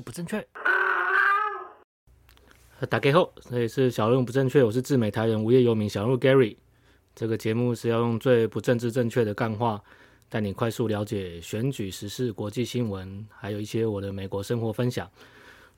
不正确。大家好，这里是小人物不正确，我是智美台人无业游民小人物 Gary。这个节目是要用最不政治正确的干话，带你快速了解选举时事、国际新闻，还有一些我的美国生活分享。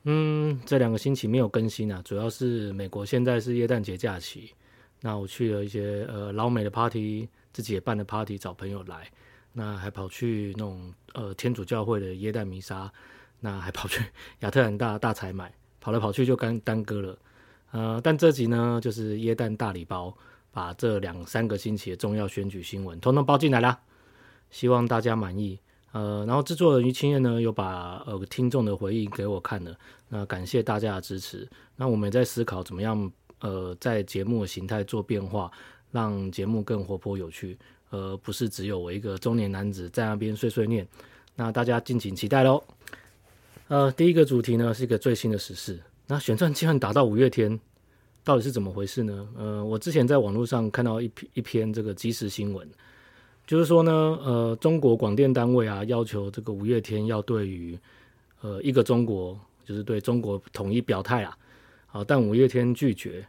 嗯，这两个星期没有更新啊，主要是美国现在是耶诞节假期，那我去了一些呃老美的 party，自己也办的 party，找朋友来。那还跑去那种呃天主教会的耶诞弥撒，那还跑去亚特兰大大采买，跑来跑去就干耽搁了。呃，但这集呢就是耶诞大礼包，把这两三个星期的重要选举新闻统统包进来啦，希望大家满意。呃，然后制作人于清燕呢有把呃听众的回应给我看了，那感谢大家的支持。那我们也在思考怎么样呃在节目的形态做变化，让节目更活泼有趣。呃，不是只有我一个中年男子在那边碎碎念，那大家敬请期待喽。呃，第一个主题呢是一个最新的时事，那选战竟然打到五月天，到底是怎么回事呢？呃，我之前在网络上看到一篇一篇这个即时新闻，就是说呢，呃，中国广电单位啊要求这个五月天要对于呃一个中国，就是对中国统一表态啊，好，但五月天拒绝。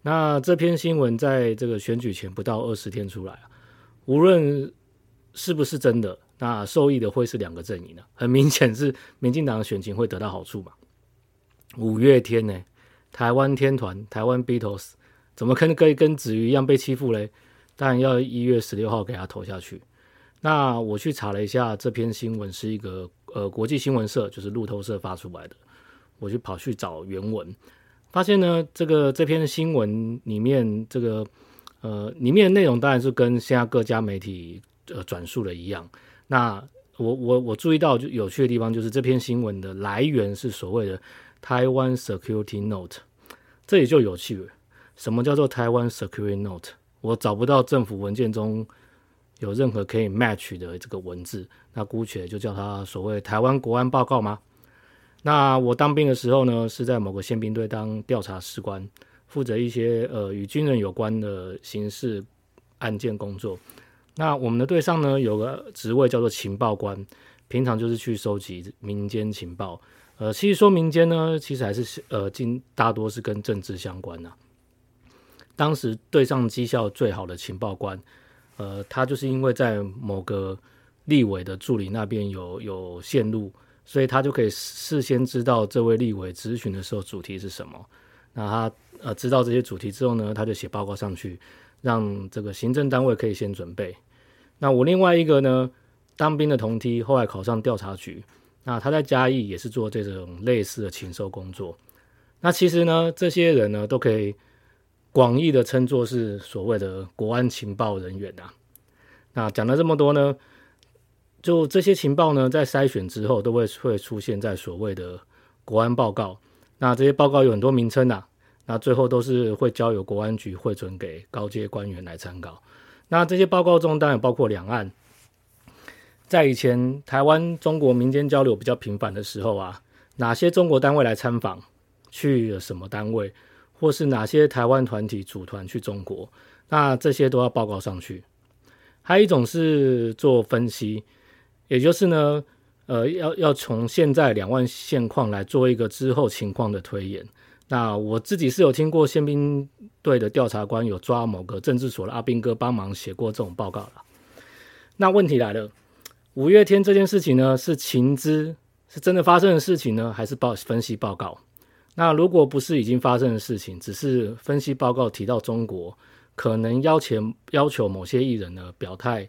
那这篇新闻在这个选举前不到二十天出来啊。无论是不是真的，那受益的会是两个阵营呢？很明显是民进党选情会得到好处嘛。五月天呢，台湾天团，台湾 Beatles，怎么可能可以跟子瑜一样被欺负嘞？当然要一月十六号给他投下去。那我去查了一下，这篇新闻是一个呃国际新闻社，就是路透社发出来的。我就跑去找原文，发现呢，这个这篇新闻里面这个。呃，里面的内容当然是跟现在各家媒体呃转述的一样。那我我我注意到就有趣的地方，就是这篇新闻的来源是所谓的台湾 Security Note，这里就有趣了。什么叫做台湾 Security Note？我找不到政府文件中有任何可以 match 的这个文字，那姑且就叫它所谓台湾国安报告吗？那我当兵的时候呢，是在某个宪兵队当调查士官。负责一些呃与军人有关的刑事案件工作。那我们的队上呢，有个职位叫做情报官，平常就是去收集民间情报。呃，其实说民间呢，其实还是呃，近大多是跟政治相关的。当时队上绩效最好的情报官，呃，他就是因为在某个立委的助理那边有有线路，所以他就可以事先知道这位立委咨询的时候主题是什么。那他。呃，知道这些主题之后呢，他就写报告上去，让这个行政单位可以先准备。那我另外一个呢，当兵的同梯，后来考上调查局，那他在嘉义也是做这种类似的情搜工作。那其实呢，这些人呢，都可以广义的称作是所谓的国安情报人员啊。那讲了这么多呢，就这些情报呢，在筛选之后，都会会出现在所谓的国安报告。那这些报告有很多名称啊。那最后都是会交由国安局汇准给高阶官员来参考。那这些报告中当然包括两岸，在以前台湾中国民间交流比较频繁的时候啊，哪些中国单位来参访，去了什么单位，或是哪些台湾团体组团去中国，那这些都要报告上去。还有一种是做分析，也就是呢，呃，要要从现在两岸现况来做一个之后情况的推演。那我自己是有听过宪兵队的调查官有抓某个政治所的阿兵哥帮忙写过这种报告了。那问题来了，五月天这件事情呢，是情资是真的发生的事情呢，还是报分析报告？那如果不是已经发生的事情，只是分析报告提到中国可能要求要求某些艺人呢表态，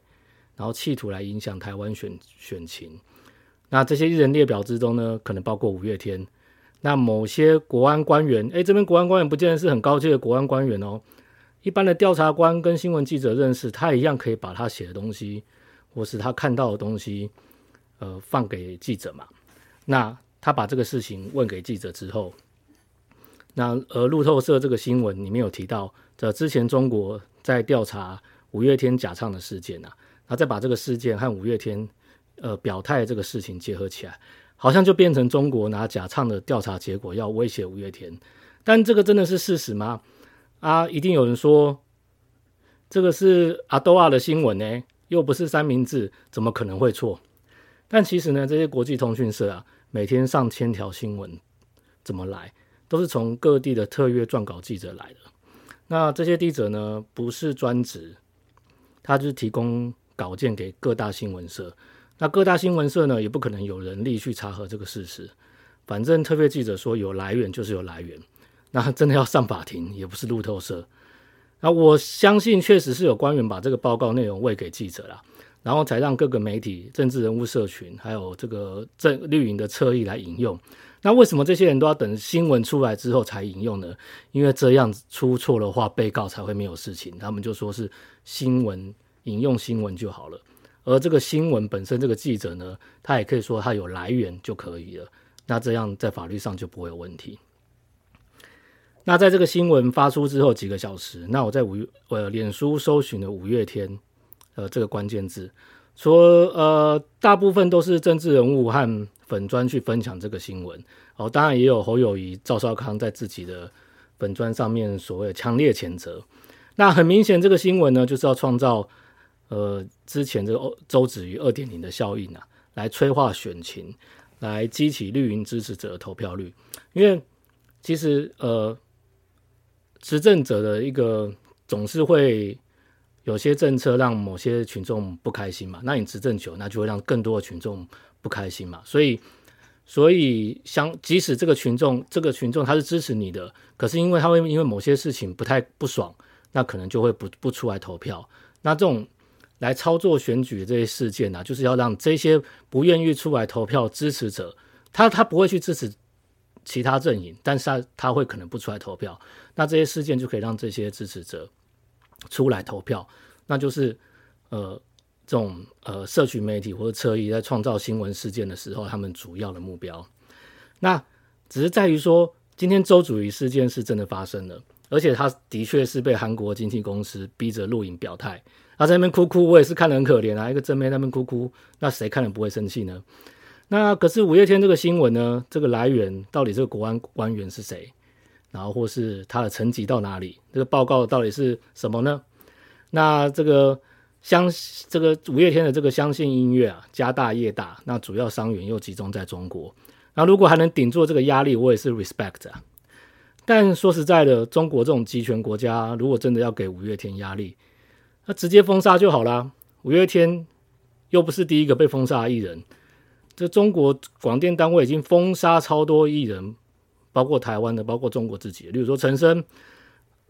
然后企图来影响台湾选选情，那这些艺人列表之中呢，可能包括五月天。那某些国安官员，诶，这边国安官员不见得是很高级的国安官员哦。一般的调查官跟新闻记者认识，他一样可以把他写的东西，或是他看到的东西，呃，放给记者嘛。那他把这个事情问给记者之后，那而路透社这个新闻里面有提到，这之前中国在调查五月天假唱的事件啊，那再把这个事件和五月天呃表态这个事情结合起来。好像就变成中国拿假唱的调查结果要威胁五月天，但这个真的是事实吗？啊，一定有人说这个是阿多亚的新闻呢，又不是三明治，怎么可能会错？但其实呢，这些国际通讯社啊，每天上千条新闻怎么来，都是从各地的特约撰稿记者来的。那这些记者呢，不是专职，他就是提供稿件给各大新闻社。那各大新闻社呢，也不可能有人力去查核这个事实。反正特别记者说有来源就是有来源，那真的要上法庭也不是路透社。那我相信确实是有官员把这个报告内容喂给记者了，然后才让各个媒体、政治人物社群还有这个政绿营的侧翼来引用。那为什么这些人都要等新闻出来之后才引用呢？因为这样子出错的话，被告才会没有事情。他们就说是新闻引用新闻就好了，而这个新闻本身，这个记者呢，他也可以说他有来源就可以了。那这样在法律上就不会有问题。那在这个新闻发出之后几个小时，那我在五月呃脸书搜寻了五月天呃这个关键字，说呃大部分都是政治人物和粉砖去分享这个新闻哦，当然也有侯友谊、赵少康在自己的粉砖上面所谓的强烈谴责。那很明显，这个新闻呢就是要创造呃之前这个周子瑜二点零的效应啊，来催化选情。来激起绿营支持者的投票率，因为其实呃，执政者的一个总是会有些政策让某些群众不开心嘛，那你执政久，那就会让更多的群众不开心嘛，所以所以像即使这个群众这个群众他是支持你的，可是因为他会因为某些事情不太不爽，那可能就会不不出来投票，那这种。来操作选举这些事件呢、啊，就是要让这些不愿意出来投票支持者，他他不会去支持其他阵营，但是他他会可能不出来投票，那这些事件就可以让这些支持者出来投票，那就是呃这种呃社群媒体或者侧翼在创造新闻事件的时候，他们主要的目标。那只是在于说，今天周主席事件是真的发生了，而且他的确是被韩国经纪公司逼着录影表态。他在那边哭哭，我也是看得很可怜啊。一个正妹那边哭哭，那谁看了不会生气呢？那可是五月天这个新闻呢？这个来源到底这个国安官员是谁？然后或是他的层级到哪里？这个报告到底是什么呢？那这个相这个五月天的这个相信音乐啊，家大业大，那主要伤员又集中在中国。那如果还能顶住这个压力，我也是 respect 啊。但说实在的，中国这种集权国家，如果真的要给五月天压力，那直接封杀就好啦。五月天又不是第一个被封杀的艺人，这中国广电单位已经封杀超多艺人，包括台湾的，包括中国自己的。例如说陈升，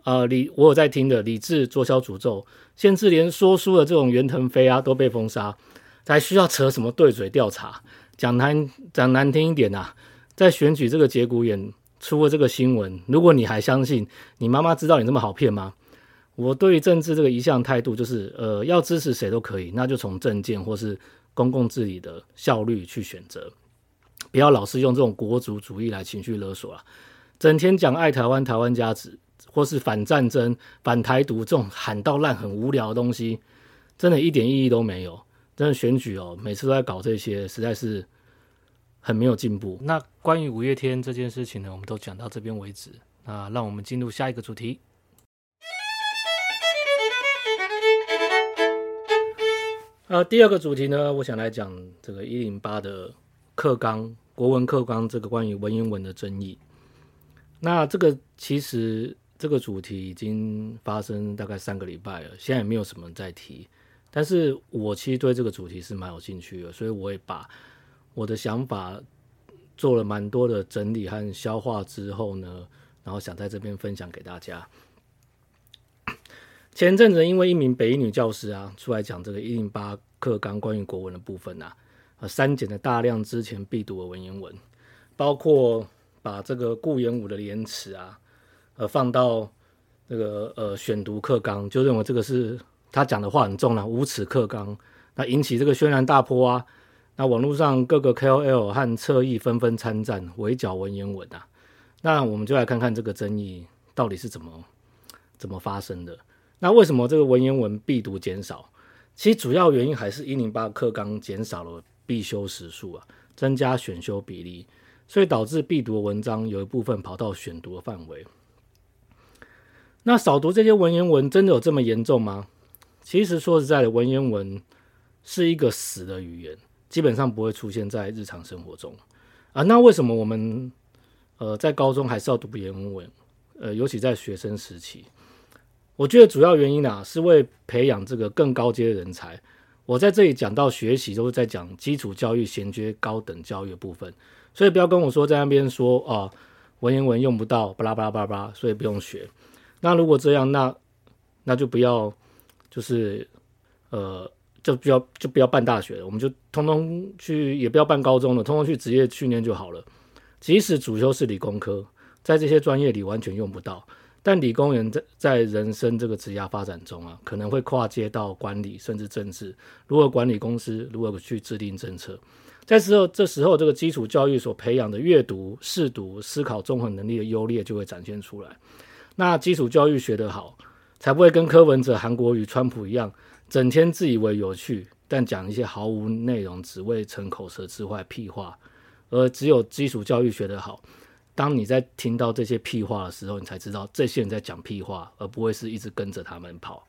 呃，李我有在听的李志作销诅咒，甚至连说书的这种袁腾飞啊都被封杀，还需要扯什么对嘴调查？讲难讲难听一点呐、啊，在选举这个节骨眼出了这个新闻，如果你还相信，你妈妈知道你这么好骗吗？我对于政治这个一向态度就是，呃，要支持谁都可以，那就从政见或是公共治理的效率去选择，不要老是用这种国族主义来情绪勒索啊！整天讲爱台湾、台湾价值，或是反战争、反台独这种喊到烂、很无聊的东西，真的一点意义都没有。真的选举哦，每次都在搞这些，实在是很没有进步。那关于五月天这件事情呢，我们都讲到这边为止。那让我们进入下一个主题。呃，第二个主题呢，我想来讲这个一零八的课纲国文课纲这个关于文言文的争议。那这个其实这个主题已经发生大概三个礼拜了，现在也没有什么在提。但是我其实对这个主题是蛮有兴趣的，所以我也把我的想法做了蛮多的整理和消化之后呢，然后想在这边分享给大家。前阵子，因为一名北一女教师啊，出来讲这个一零八课纲关于国文的部分啊，呃，删减了大量之前必读的文言文，包括把这个顾炎武的廉耻啊，呃，放到那个呃选读课纲，就认为这个是他讲的话很重了，无耻课纲，那引起这个轩然大波啊，那网络上各个 KOL 和侧翼纷纷参战围剿文言文啊，那我们就来看看这个争议到底是怎么怎么发生的。那为什么这个文言文必读减少？其实主要原因还是一零八课纲减少了必修时数啊，增加选修比例，所以导致必读的文章有一部分跑到选读的范围。那少读这些文言文真的有这么严重吗？其实说实在的，文言文是一个死的语言，基本上不会出现在日常生活中啊。那为什么我们呃在高中还是要读原文？呃，尤其在学生时期，我觉得主要原因啊是为培养这个更高阶的人才。我在这里讲到学习，都是在讲基础教育衔接高等教育的部分，所以不要跟我说在那边说啊文言文用不到，巴拉巴拉巴拉，所以不用学。那如果这样，那那就不要，就是呃。就不要就不要办大学了，我们就通通去，也不要办高中了，通通去职业训练就好了。即使主修是理工科，在这些专业里完全用不到，但理工人在在人生这个职业发展中啊，可能会跨界到管理甚至政治，如何管理公司，如何去制定政策。在时候这时候，这个基础教育所培养的阅读、试读、思考综合能力的优劣就会展现出来。那基础教育学得好，才不会跟柯文哲、韩国瑜、川普一样。整天自以为有趣，但讲一些毫无内容、只为逞口舌之快屁话。而只有基础教育学得好，当你在听到这些屁话的时候，你才知道这些人在讲屁话，而不会是一直跟着他们跑。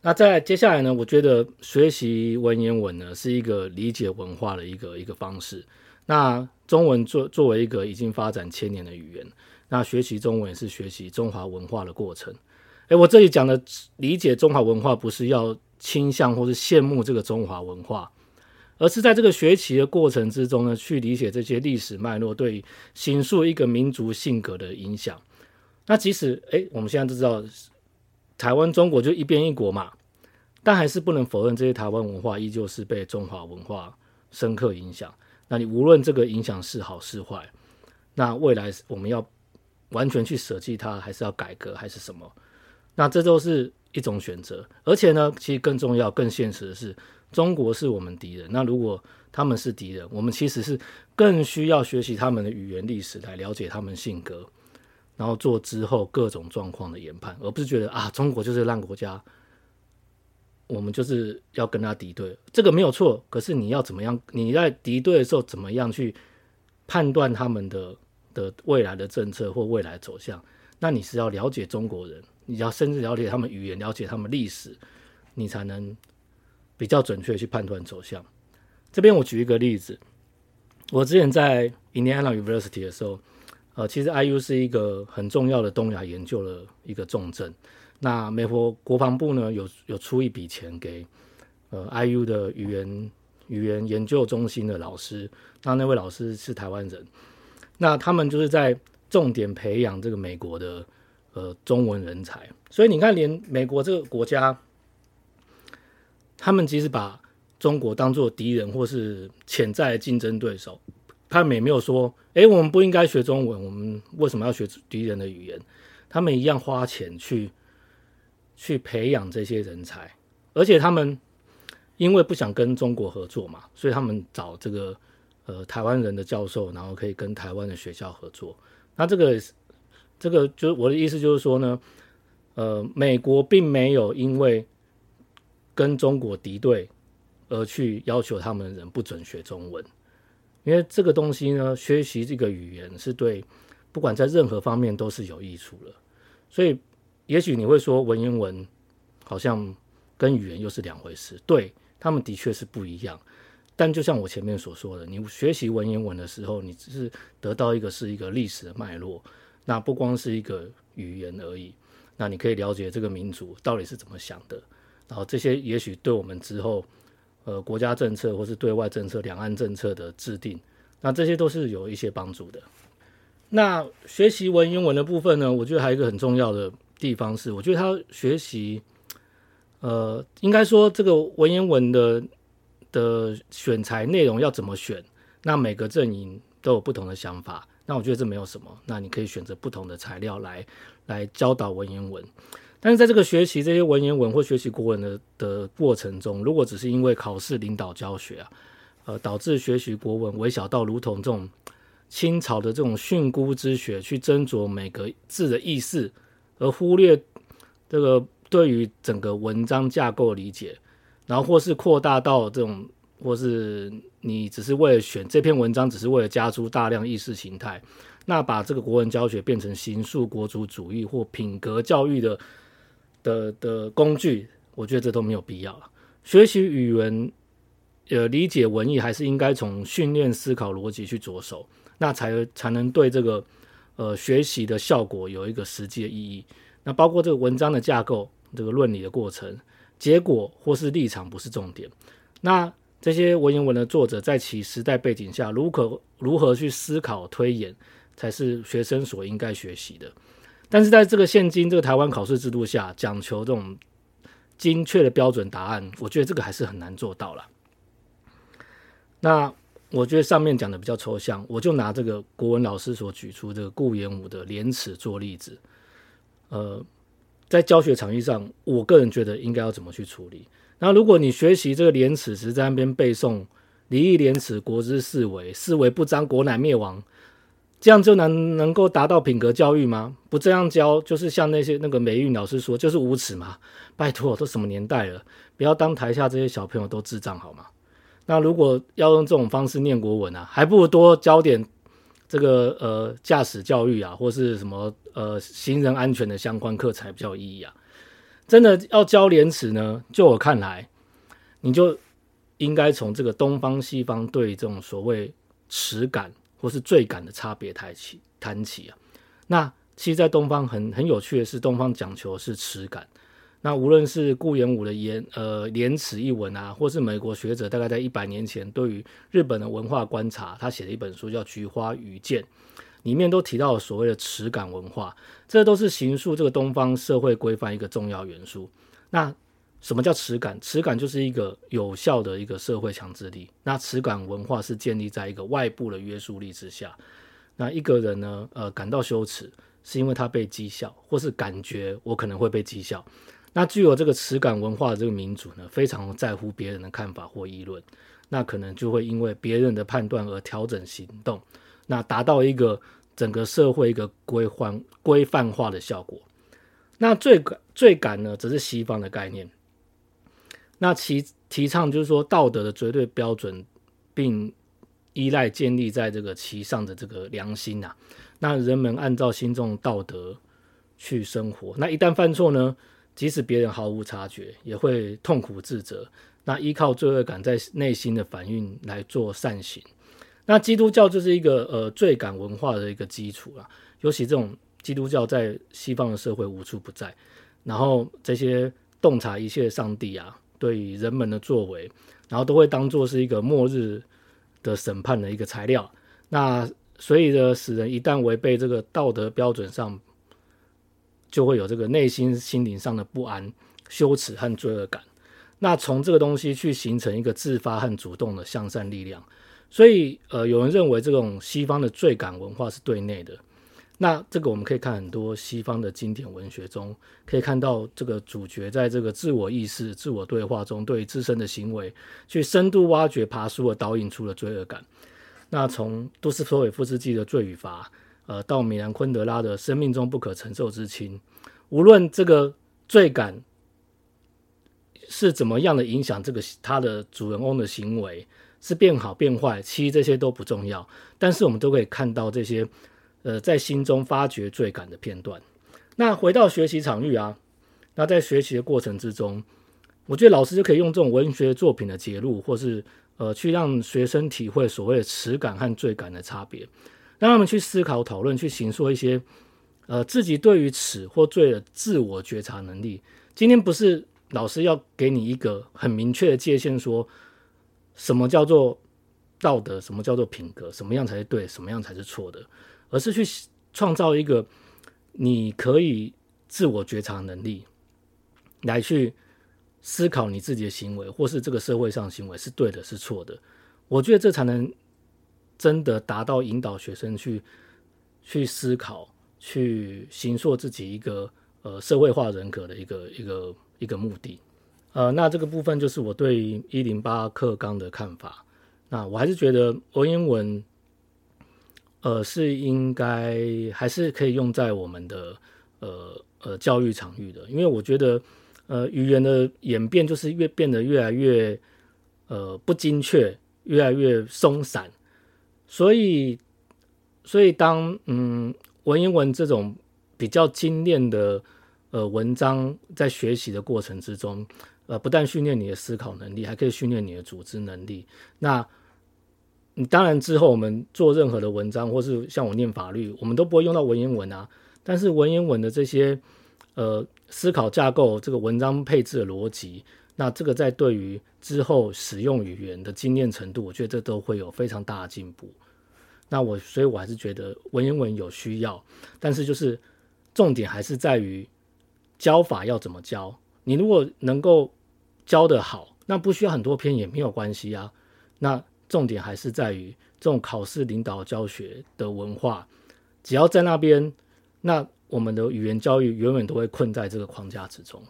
那在接下来呢？我觉得学习文言文呢，是一个理解文化的一个一个方式。那中文作作为一个已经发展千年的语言，那学习中文也是学习中华文化的过程。诶，我这里讲的理解中华文化，不是要倾向或是羡慕这个中华文化，而是在这个学习的过程之中呢，去理解这些历史脉络对形塑一个民族性格的影响。那即使诶，我们现在都知道台湾中国就一边一国嘛，但还是不能否认这些台湾文化依旧是被中华文化深刻影响。那你无论这个影响是好是坏，那未来我们要完全去舍弃它，还是要改革，还是什么？那这都是一种选择，而且呢，其实更重要、更现实的是，中国是我们敌人。那如果他们是敌人，我们其实是更需要学习他们的语言历史，来了解他们性格，然后做之后各种状况的研判，而不是觉得啊，中国就是烂国家，我们就是要跟他敌对。这个没有错，可是你要怎么样？你在敌对的时候，怎么样去判断他们的的未来的政策或未来走向？那你是要了解中国人。你要甚至了解他们语言，了解他们历史，你才能比较准确去判断走向。这边我举一个例子，我之前在 Indiana University 的时候，呃，其实 IU 是一个很重要的东亚研究的一个重镇。那美国国防部呢，有有出一笔钱给呃 IU 的语言语言研究中心的老师，那那位老师是台湾人，那他们就是在重点培养这个美国的。呃，中文人才，所以你看，连美国这个国家，他们其实把中国当做敌人或是潜在的竞争对手，他们也没有说，哎，我们不应该学中文，我们为什么要学敌人的语言？他们一样花钱去去培养这些人才，而且他们因为不想跟中国合作嘛，所以他们找这个呃台湾人的教授，然后可以跟台湾的学校合作，那这个。这个就是我的意思，就是说呢，呃，美国并没有因为跟中国敌对而去要求他们的人不准学中文，因为这个东西呢，学习这个语言是对不管在任何方面都是有益处的。所以，也许你会说文言文好像跟语言又是两回事，对，他们的确是不一样。但就像我前面所说的，你学习文言文的时候，你只是得到一个是一个历史的脉络。那不光是一个语言而已，那你可以了解这个民族到底是怎么想的，然后这些也许对我们之后，呃，国家政策或是对外政策、两岸政策的制定，那这些都是有一些帮助的。那学习文言文的部分呢，我觉得还有一个很重要的地方是，我觉得他学习，呃，应该说这个文言文的的选材内容要怎么选，那每个阵营都有不同的想法。那我觉得这没有什么，那你可以选择不同的材料来来教导文言文。但是在这个学习这些文言文或学习国文的的过程中，如果只是因为考试领导教学啊，呃，导致学习国文微小到如同这种清朝的这种训诂之学去斟酌每个字的意思，而忽略这个对于整个文章架构理解，然后或是扩大到这种。或是你只是为了选这篇文章，只是为了加诸大量意识形态，那把这个国文教学变成形塑国族主义或品格教育的的的工具，我觉得这都没有必要。学习语文呃理解文艺还是应该从训练思考逻辑去着手，那才才能对这个呃学习的效果有一个实际的意义。那包括这个文章的架构、这个论理的过程、结果或是立场不是重点。那这些文言文的作者在其时代背景下，如何如何去思考推演，才是学生所应该学习的。但是在这个现今这个台湾考试制度下，讲求这种精确的标准答案，我觉得这个还是很难做到了。那我觉得上面讲的比较抽象，我就拿这个国文老师所举出这个顾炎武的廉耻做例子。呃，在教学场域上，我个人觉得应该要怎么去处理？那如果你学习这个廉耻，只在那边背诵“礼义廉耻，国之四维，四维不张，国乃灭亡”，这样就能能够达到品格教育吗？不这样教，就是像那些那个美韵老师说，就是无耻嘛！拜托，都什么年代了，不要当台下这些小朋友都智障好吗？那如果要用这种方式念国文啊，还不如多教点。这个呃驾驶教育啊，或是什么呃行人安全的相关课才比较有意义啊。真的要教廉耻呢，就我看来，你就应该从这个东方西方对这种所谓耻感或是罪感的差别谈起谈起啊。那其实，在东方很很有趣的是，东方讲求是耻感。那无论是顾炎武的言呃廉耻一文啊，或是美国学者大概在一百年前对于日本的文化观察，他写的一本书叫《菊花与剑》，里面都提到了所谓的耻感文化，这都是形塑这个东方社会规范一个重要元素。那什么叫耻感？耻感就是一个有效的一个社会强制力。那耻感文化是建立在一个外部的约束力之下。那一个人呢，呃，感到羞耻，是因为他被讥笑，或是感觉我可能会被讥笑。那具有这个耻感文化的这个民族呢，非常在乎别人的看法或议论，那可能就会因为别人的判断而调整行动，那达到一个整个社会一个规范规范化的效果。那罪感罪感呢，则是西方的概念，那其提倡就是说道德的绝对标准，并依赖建立在这个其上的这个良心啊，那人们按照心中道德去生活，那一旦犯错呢，即使别人毫无察觉，也会痛苦自责。那依靠罪恶感在内心的反应来做善行。那基督教就是一个呃罪感文化的一个基础啊。尤其这种基督教在西方的社会无处不在。然后这些洞察一切的上帝啊，对于人们的作为，然后都会当做是一个末日的审判的一个材料。那所以呢，使人一旦违背这个道德标准上。就会有这个内心心灵上的不安、羞耻和罪恶感。那从这个东西去形成一个自发和主动的向善力量。所以，呃，有人认为这种西方的罪感文化是对内的。那这个我们可以看很多西方的经典文学中，可以看到这个主角在这个自我意识、自我对话中，对自身的行为去深度挖掘、爬梳的导引出了罪恶感。那从杜斯妥也夫斯基的《罪与罚》。呃，到米兰昆德拉的生命中不可承受之轻，无论这个罪感是怎么样的影响这个他的主人翁的行为，是变好变坏，其实这些都不重要。但是我们都可以看到这些呃在心中发掘罪感的片段。那回到学习场域啊，那在学习的过程之中，我觉得老师就可以用这种文学作品的揭露，或是呃去让学生体会所谓的耻感和罪感的差别。让他们去思考、讨论、去形塑一些，呃，自己对于耻或罪的自我觉察能力。今天不是老师要给你一个很明确的界限，说什么叫做道德，什么叫做品格，什么样才是对，什么样才是错的，而是去创造一个你可以自我觉察能力，来去思考你自己的行为，或是这个社会上行为是对的，是错的。我觉得这才能。真的达到引导学生去去思考、去形塑自己一个呃社会化人格的一个一个一个目的。呃，那这个部分就是我对一零八课纲的看法。那我还是觉得文言文，呃，是应该还是可以用在我们的呃呃教育场域的，因为我觉得呃语言的演变就是越变得越来越呃不精确，越来越松散。所以，所以当嗯文言文这种比较精炼的呃文章在学习的过程之中，呃，不但训练你的思考能力，还可以训练你的组织能力。那你当然之后我们做任何的文章，或是像我念法律，我们都不会用到文言文啊。但是文言文的这些呃思考架构，这个文章配置的逻辑，那这个在对于之后使用语言的精炼程度，我觉得这都会有非常大的进步。那我所以，我还是觉得文言文有需要，但是就是重点还是在于教法要怎么教。你如果能够教得好，那不需要很多篇也没有关系啊。那重点还是在于这种考试领导教学的文化，只要在那边，那我们的语言教育永远都会困在这个框架之中。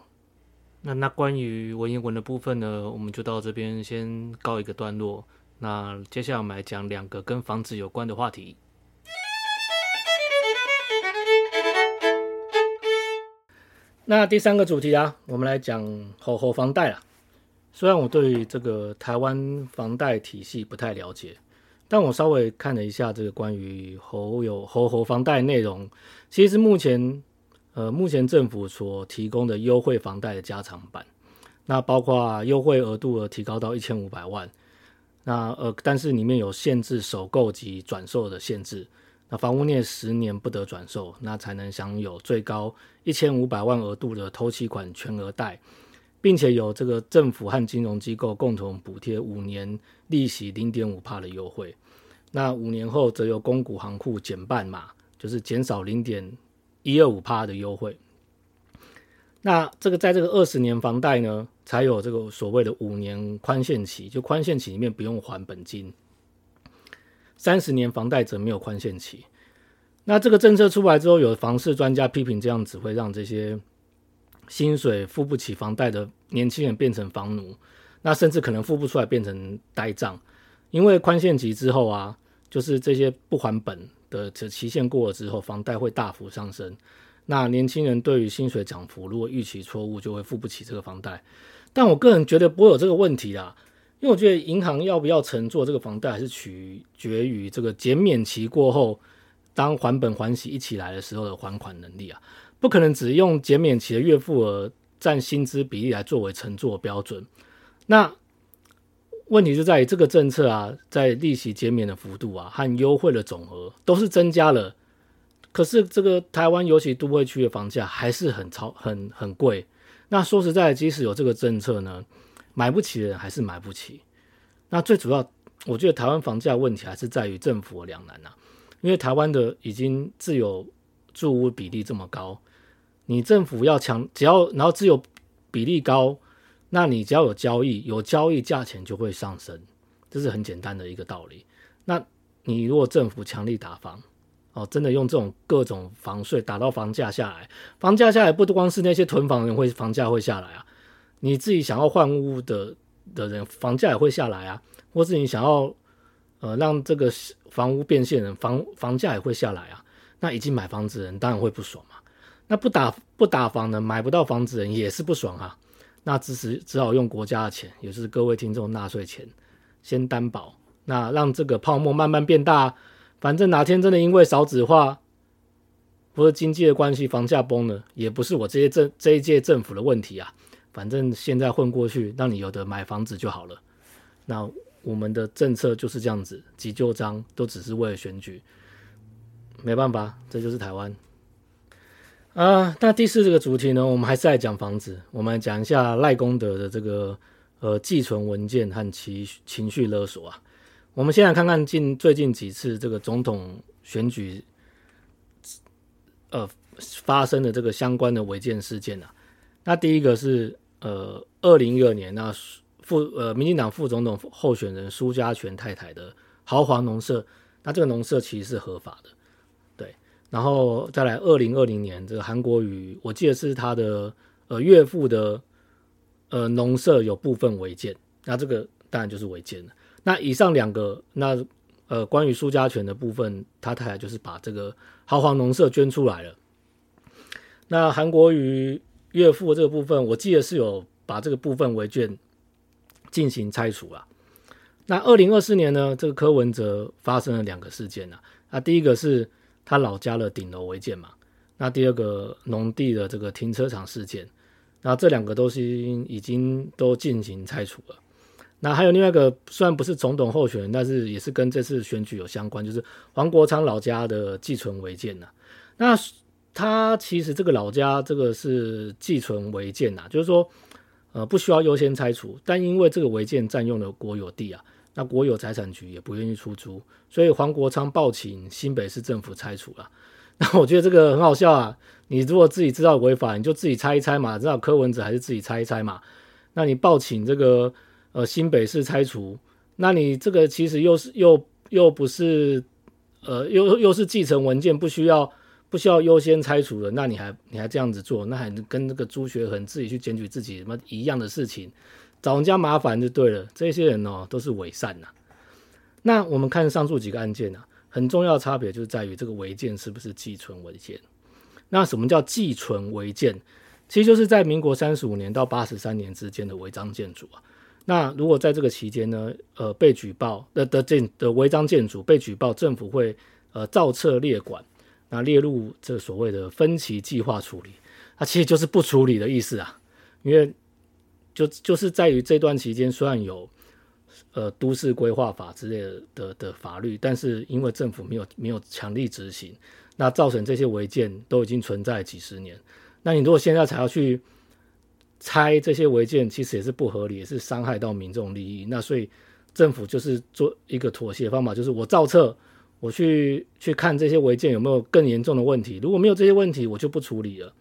那那关于文言文的部分呢，我们就到这边先告一个段落。那接下来我们来讲两个跟房子有关的话题。那第三个主题啊，我们来讲吼吼房贷啦。虽然我对这个台湾房贷体系不太了解，但我稍微看了一下这个关于吼有吼吼房贷内容，其实目前呃目前政府所提供的优惠房贷的加长版，那包括优惠额度的提高到一千五百万。那呃，但是里面有限制首购及转售的限制。那房屋内十年不得转售，那才能享有最高一千五百万额度的头期款全额贷，并且有这个政府和金融机构共同补贴五年利息零点五趴的优惠。那五年后则由公股行库减半嘛，就是减少零点一二五趴的优惠。那这个在这个二十年房贷呢，才有这个所谓的五年宽限期，就宽限期里面不用还本金。三十年房贷则没有宽限期。那这个政策出来之后，有房市专家批评这样子会让这些薪水付不起房贷的年轻人变成房奴，那甚至可能付不出来变成呆账。因为宽限期之后啊，就是这些不还本的这期限过了之后，房贷会大幅上升。那年轻人对于薪水涨幅，如果预期错误，就会付不起这个房贷。但我个人觉得不会有这个问题啦，因为我觉得银行要不要承做这个房贷，还是取决于这个减免期过后，当还本还息一起来的时候的还款能力啊，不可能只用减免期的月付额占薪资比例来作为乘坐标准。那问题就在于这个政策啊，在利息减免的幅度啊和优惠的总额都是增加了。可是这个台湾尤其都会区的房价还是很超很很贵。那说实在，即使有这个政策呢，买不起的人还是买不起。那最主要，我觉得台湾房价问题还是在于政府两难呐。因为台湾的已经自有住屋比例这么高，你政府要强，只要然后自有比例高，那你只要有交易，有交易价钱就会上升，这是很简单的一个道理。那你如果政府强力打房，哦，真的用这种各种房税打到房价下来，房价下来不光是那些囤房人会房价会下来啊，你自己想要换屋的的人房价也会下来啊，或是你想要呃让这个房屋变现人房房价也会下来啊，那已经买房子的人当然会不爽嘛，那不打不打房的买不到房子人也是不爽啊，那只是只好用国家的钱，也就是各位听众纳税钱先担保，那让这个泡沫慢慢变大。反正哪天真的因为少子化或者经济的关系，房价崩了，也不是我这些政这一届政府的问题啊。反正现在混过去，让你有的买房子就好了。那我们的政策就是这样子，急就章都只是为了选举，没办法，这就是台湾啊。那第四这个主题呢，我们还是来讲房子，我们来讲一下赖功德的这个呃寄存文件和其情绪勒索啊。我们先来看看近最近几次这个总统选举，呃发生的这个相关的违建事件啊。那第一个是呃二零一二年那副呃民进党副总统候选人苏家全太太的豪华农舍，那这个农舍其实是合法的，然后再来二零二零年这个韩国瑜，我记得是他的呃岳父的呃农舍有部分违建，那这个当然就是违建了。那以上两个，那呃，关于苏家权的部分，他太太就是把这个豪华农舍捐出来了。那韩国瑜岳父这个部分，我记得是有把这个部分违建进行拆除了。那二零二四年呢，这个柯文哲发生了两个事件啊。那第一个是他老家的顶楼违建嘛。那第二个农地的这个停车场事件。那这两个都是已经都进行拆除了。那还有另外一个，虽然不是总统候选人，但是也是跟这次选举有相关，就是黄国昌老家的寄存违建呐。那他其实这个老家这个是寄存违建呐，就是说呃不需要优先拆除，但因为这个违建占用了国有地啊，那国有财产局也不愿意出租，所以黄国昌报请新北市政府拆除了。那我觉得这个很好笑啊，你如果自己知道违法，你就自己拆一拆嘛，知道柯文哲还是自己拆一拆嘛。那你报请这个。呃，新北市拆除，那你这个其实又是又又不是，呃，又又是继承文件，不需要不需要优先拆除的，那你还你还这样子做，那还跟那个朱学恒自己去检举自己什么一样的事情，找人家麻烦就对了。这些人哦，都是伪善呐。那我们看上述几个案件呢，很重要的差别就是在于这个违建是不是寄存违建。那什么叫寄存违建？其实就是在民国三十五年到八十三年之间的违章建筑啊。那如果在这个期间呢，呃，被举报的的建的违章建筑被举报，政府会呃照册列管，那列入这所谓的分期计划处理，它其实就是不处理的意思啊，因为就就是在于这段期间虽然有呃都市规划法之类的的的法律，但是因为政府没有没有强力执行，那造成这些违建都已经存在几十年，那你如果现在才要去。拆这些违建其实也是不合理，也是伤害到民众利益。那所以政府就是做一个妥协方法，就是我照册，我去去看这些违建有没有更严重的问题。如果没有这些问题，我就不处理了。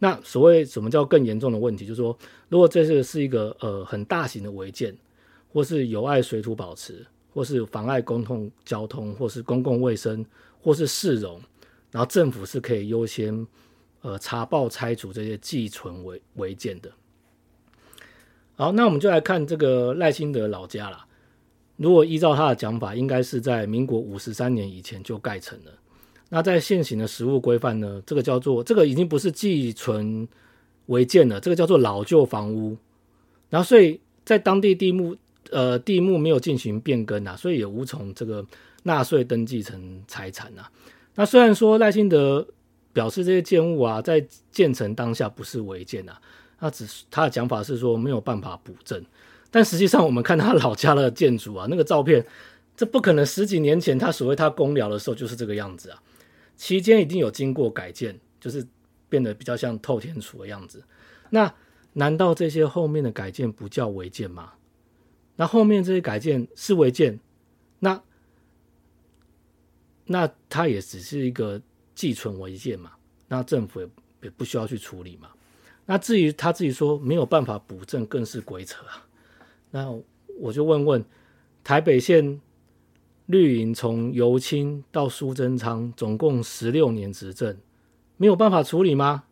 那所谓什么叫更严重的问题？就是说，如果这是是一个呃很大型的违建，或是有碍水土保持，或是妨碍公共交通，或是公共卫生，或是市容，然后政府是可以优先。呃，查报拆除这些寄存违违建的。好，那我们就来看这个赖清德老家啦。如果依照他的讲法，应该是在民国五十三年以前就盖成了。那在现行的实物规范呢，这个叫做这个已经不是寄存违建了，这个叫做老旧房屋。然后，所以在当地地目呃地目没有进行变更啊，所以也无从这个纳税登记成财产啊。那虽然说赖清德。表示这些建物啊，在建成当下不是违建啊，他只是他的讲法是说没有办法补正，但实际上我们看他老家的建筑啊，那个照片，这不可能十几年前他所谓他工寮的时候就是这个样子啊，期间一定有经过改建，就是变得比较像透天厝的样子。那难道这些后面的改建不叫违建吗？那后面这些改建是违建，那那它也只是一个。寄存违建嘛，那政府也也不需要去处理嘛。那至于他自己说没有办法补正，更是鬼扯啊。那我就问问，台北县绿营从游青到苏贞昌，总共十六年执政，没有办法处理吗？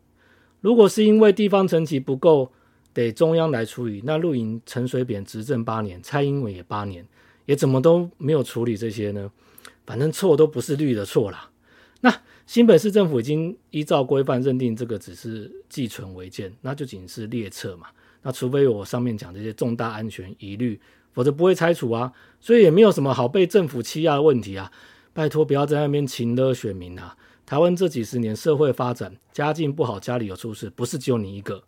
如果是因为地方层级不够，得中央来处理，那绿营陈水扁执政八年，蔡英文也八年，也怎么都没有处理这些呢？反正错都不是绿的错啦。那新北市政府已经依照规范认定这个只是寄存违建，那就仅是列册嘛。那除非我上面讲这些重大安全疑虑，否则不会拆除啊。所以也没有什么好被政府欺压的问题啊。拜托不要在那边情勒选民啊。台湾这几十年社会发展，家境不好，家里有出事，不是只有你一个。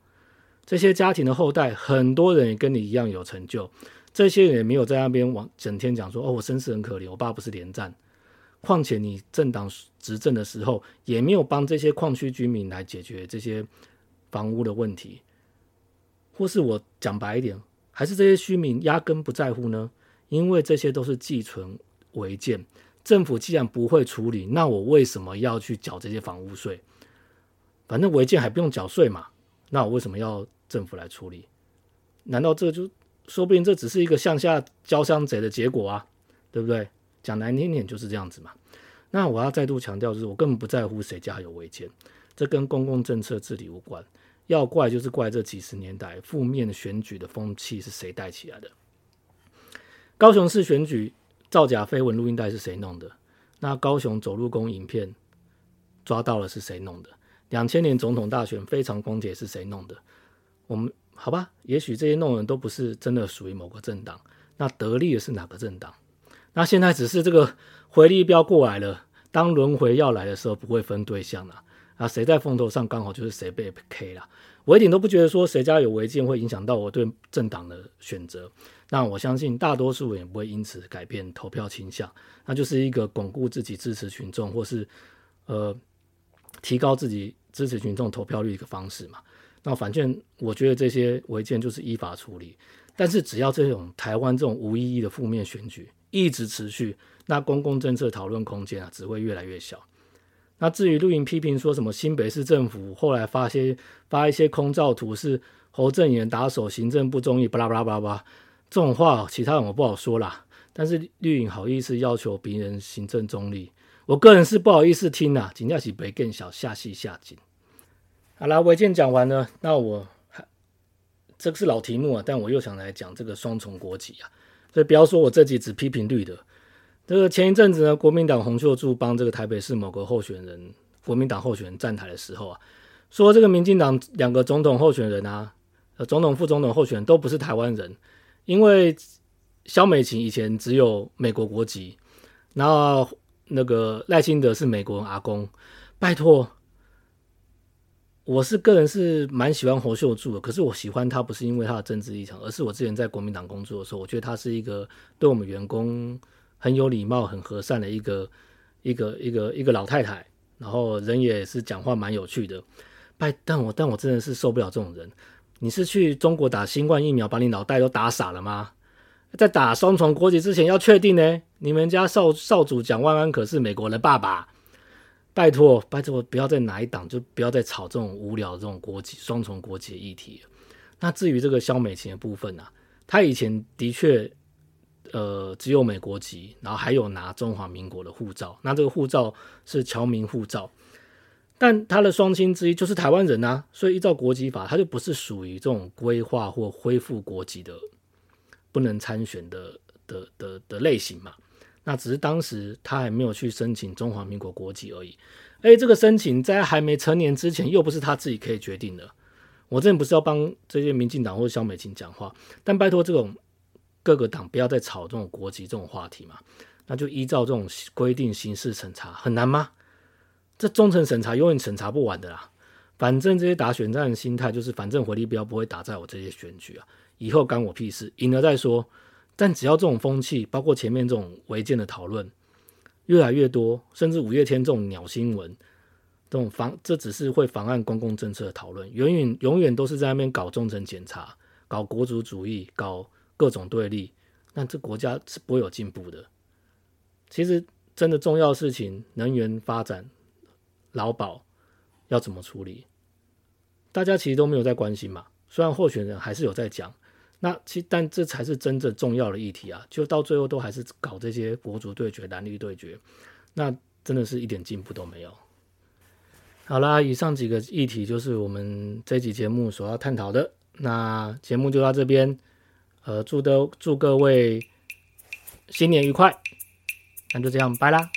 这些家庭的后代，很多人也跟你一样有成就。这些人也没有在那边往整天讲说哦，我身世很可怜，我爸不是连战。况且你政党执政的时候，也没有帮这些矿区居民来解决这些房屋的问题，或是我讲白一点，还是这些居民压根不在乎呢？因为这些都是寄存违建，政府既然不会处理，那我为什么要去缴这些房屋税？反正违建还不用缴税嘛，那我为什么要政府来处理？难道这就说不定这只是一个向下交相贼的结果啊？对不对？讲难听点就是这样子嘛。那我要再度强调，就是我根本不在乎谁家有违建，这跟公共政策治理无关。要怪就是怪这几十年代负面选举的风气是谁带起来的。高雄市选举造假绯闻录音带是谁弄的？那高雄走路工影片抓到了是谁弄的？两千年总统大选非常光洁是谁弄的？我们好吧，也许这些弄人都不是真的属于某个政党，那得利的是哪个政党？那现在只是这个回力镖过来了，当轮回要来的时候，不会分对象了。啊，谁在风头上刚好就是谁被 K 了。我一点都不觉得说谁家有违建会影响到我对政党的选择。那我相信大多数人也不会因此改变投票倾向。那就是一个巩固自己支持群众，或是呃提高自己支持群众投票率的一个方式嘛。那反正我觉得这些违建就是依法处理。但是只要这种台湾这种无意义的负面选举一直持续，那公共政策讨论空间啊只会越来越小。那至于绿营批评说什么新北市政府后来发些发一些空照图是侯正衍打手行政不中立，巴拉巴拉巴拉，这种话其他人我不好说啦。但是绿营好意思要求别人行政中立，我个人是不好意思听啦。紧要是北更小下戏下井。好啦，违建讲完了，那我。这个是老题目啊，但我又想来讲这个双重国籍啊，所以不要说我这集只批评绿的。这个前一阵子呢，国民党洪秀柱帮这个台北市某个候选人，国民党候选人站台的时候啊，说这个民进党两个总统候选人啊，呃，总统副总统候选人都不是台湾人，因为萧美琴以前只有美国国籍，然后那个赖清德是美国人阿公，拜托。我是个人是蛮喜欢侯秀柱的，可是我喜欢他不是因为他的政治立场，而是我之前在国民党工作的时候，我觉得他是一个对我们员工很有礼貌、很和善的一个一个一个一个老太太，然后人也是讲话蛮有趣的。拜，但我但我真的是受不了这种人。你是去中国打新冠疫苗，把你脑袋都打傻了吗？在打双重国籍之前要确定呢？你们家少少主蒋万安可是美国的爸爸。拜托，拜托，不要再哪一党，就不要再吵这种无聊的这种国籍双重国籍议题。那至于这个萧美琴的部分啊，她以前的确，呃，只有美国籍，然后还有拿中华民国的护照，那这个护照是侨民护照，但他的双亲之一就是台湾人啊，所以依照国籍法，他就不是属于这种规划或恢复国籍的不能参选的的的的类型嘛。那只是当时他还没有去申请中华民国国籍而已，哎，这个申请在还没成年之前，又不是他自己可以决定的。我真的不是要帮这些民进党或者萧美琴讲话，但拜托这种各个党不要再吵这种国籍这种话题嘛。那就依照这种规定形式审查，很难吗？这中层审查永远审查不完的啦。反正这些打选战的心态就是，反正回力标不会打在我这些选举啊，以后干我屁事，赢了再说。但只要这种风气，包括前面这种违建的讨论越来越多，甚至五月天这种鸟新闻，这种妨，这只是会妨碍公共政策的讨论，永远永远都是在那边搞中层检查，搞国族主义，搞各种对立，那这国家是不会有进步的。其实真的重要事情，能源发展、劳保要怎么处理，大家其实都没有在关心嘛。虽然候选人还是有在讲。那其但这才是真正重要的议题啊！就到最后都还是搞这些国族对决、蓝绿对决，那真的是一点进步都没有。好啦，以上几个议题就是我们这集节目所要探讨的。那节目就到这边，呃，祝都祝各位新年愉快，那就这样，拜啦。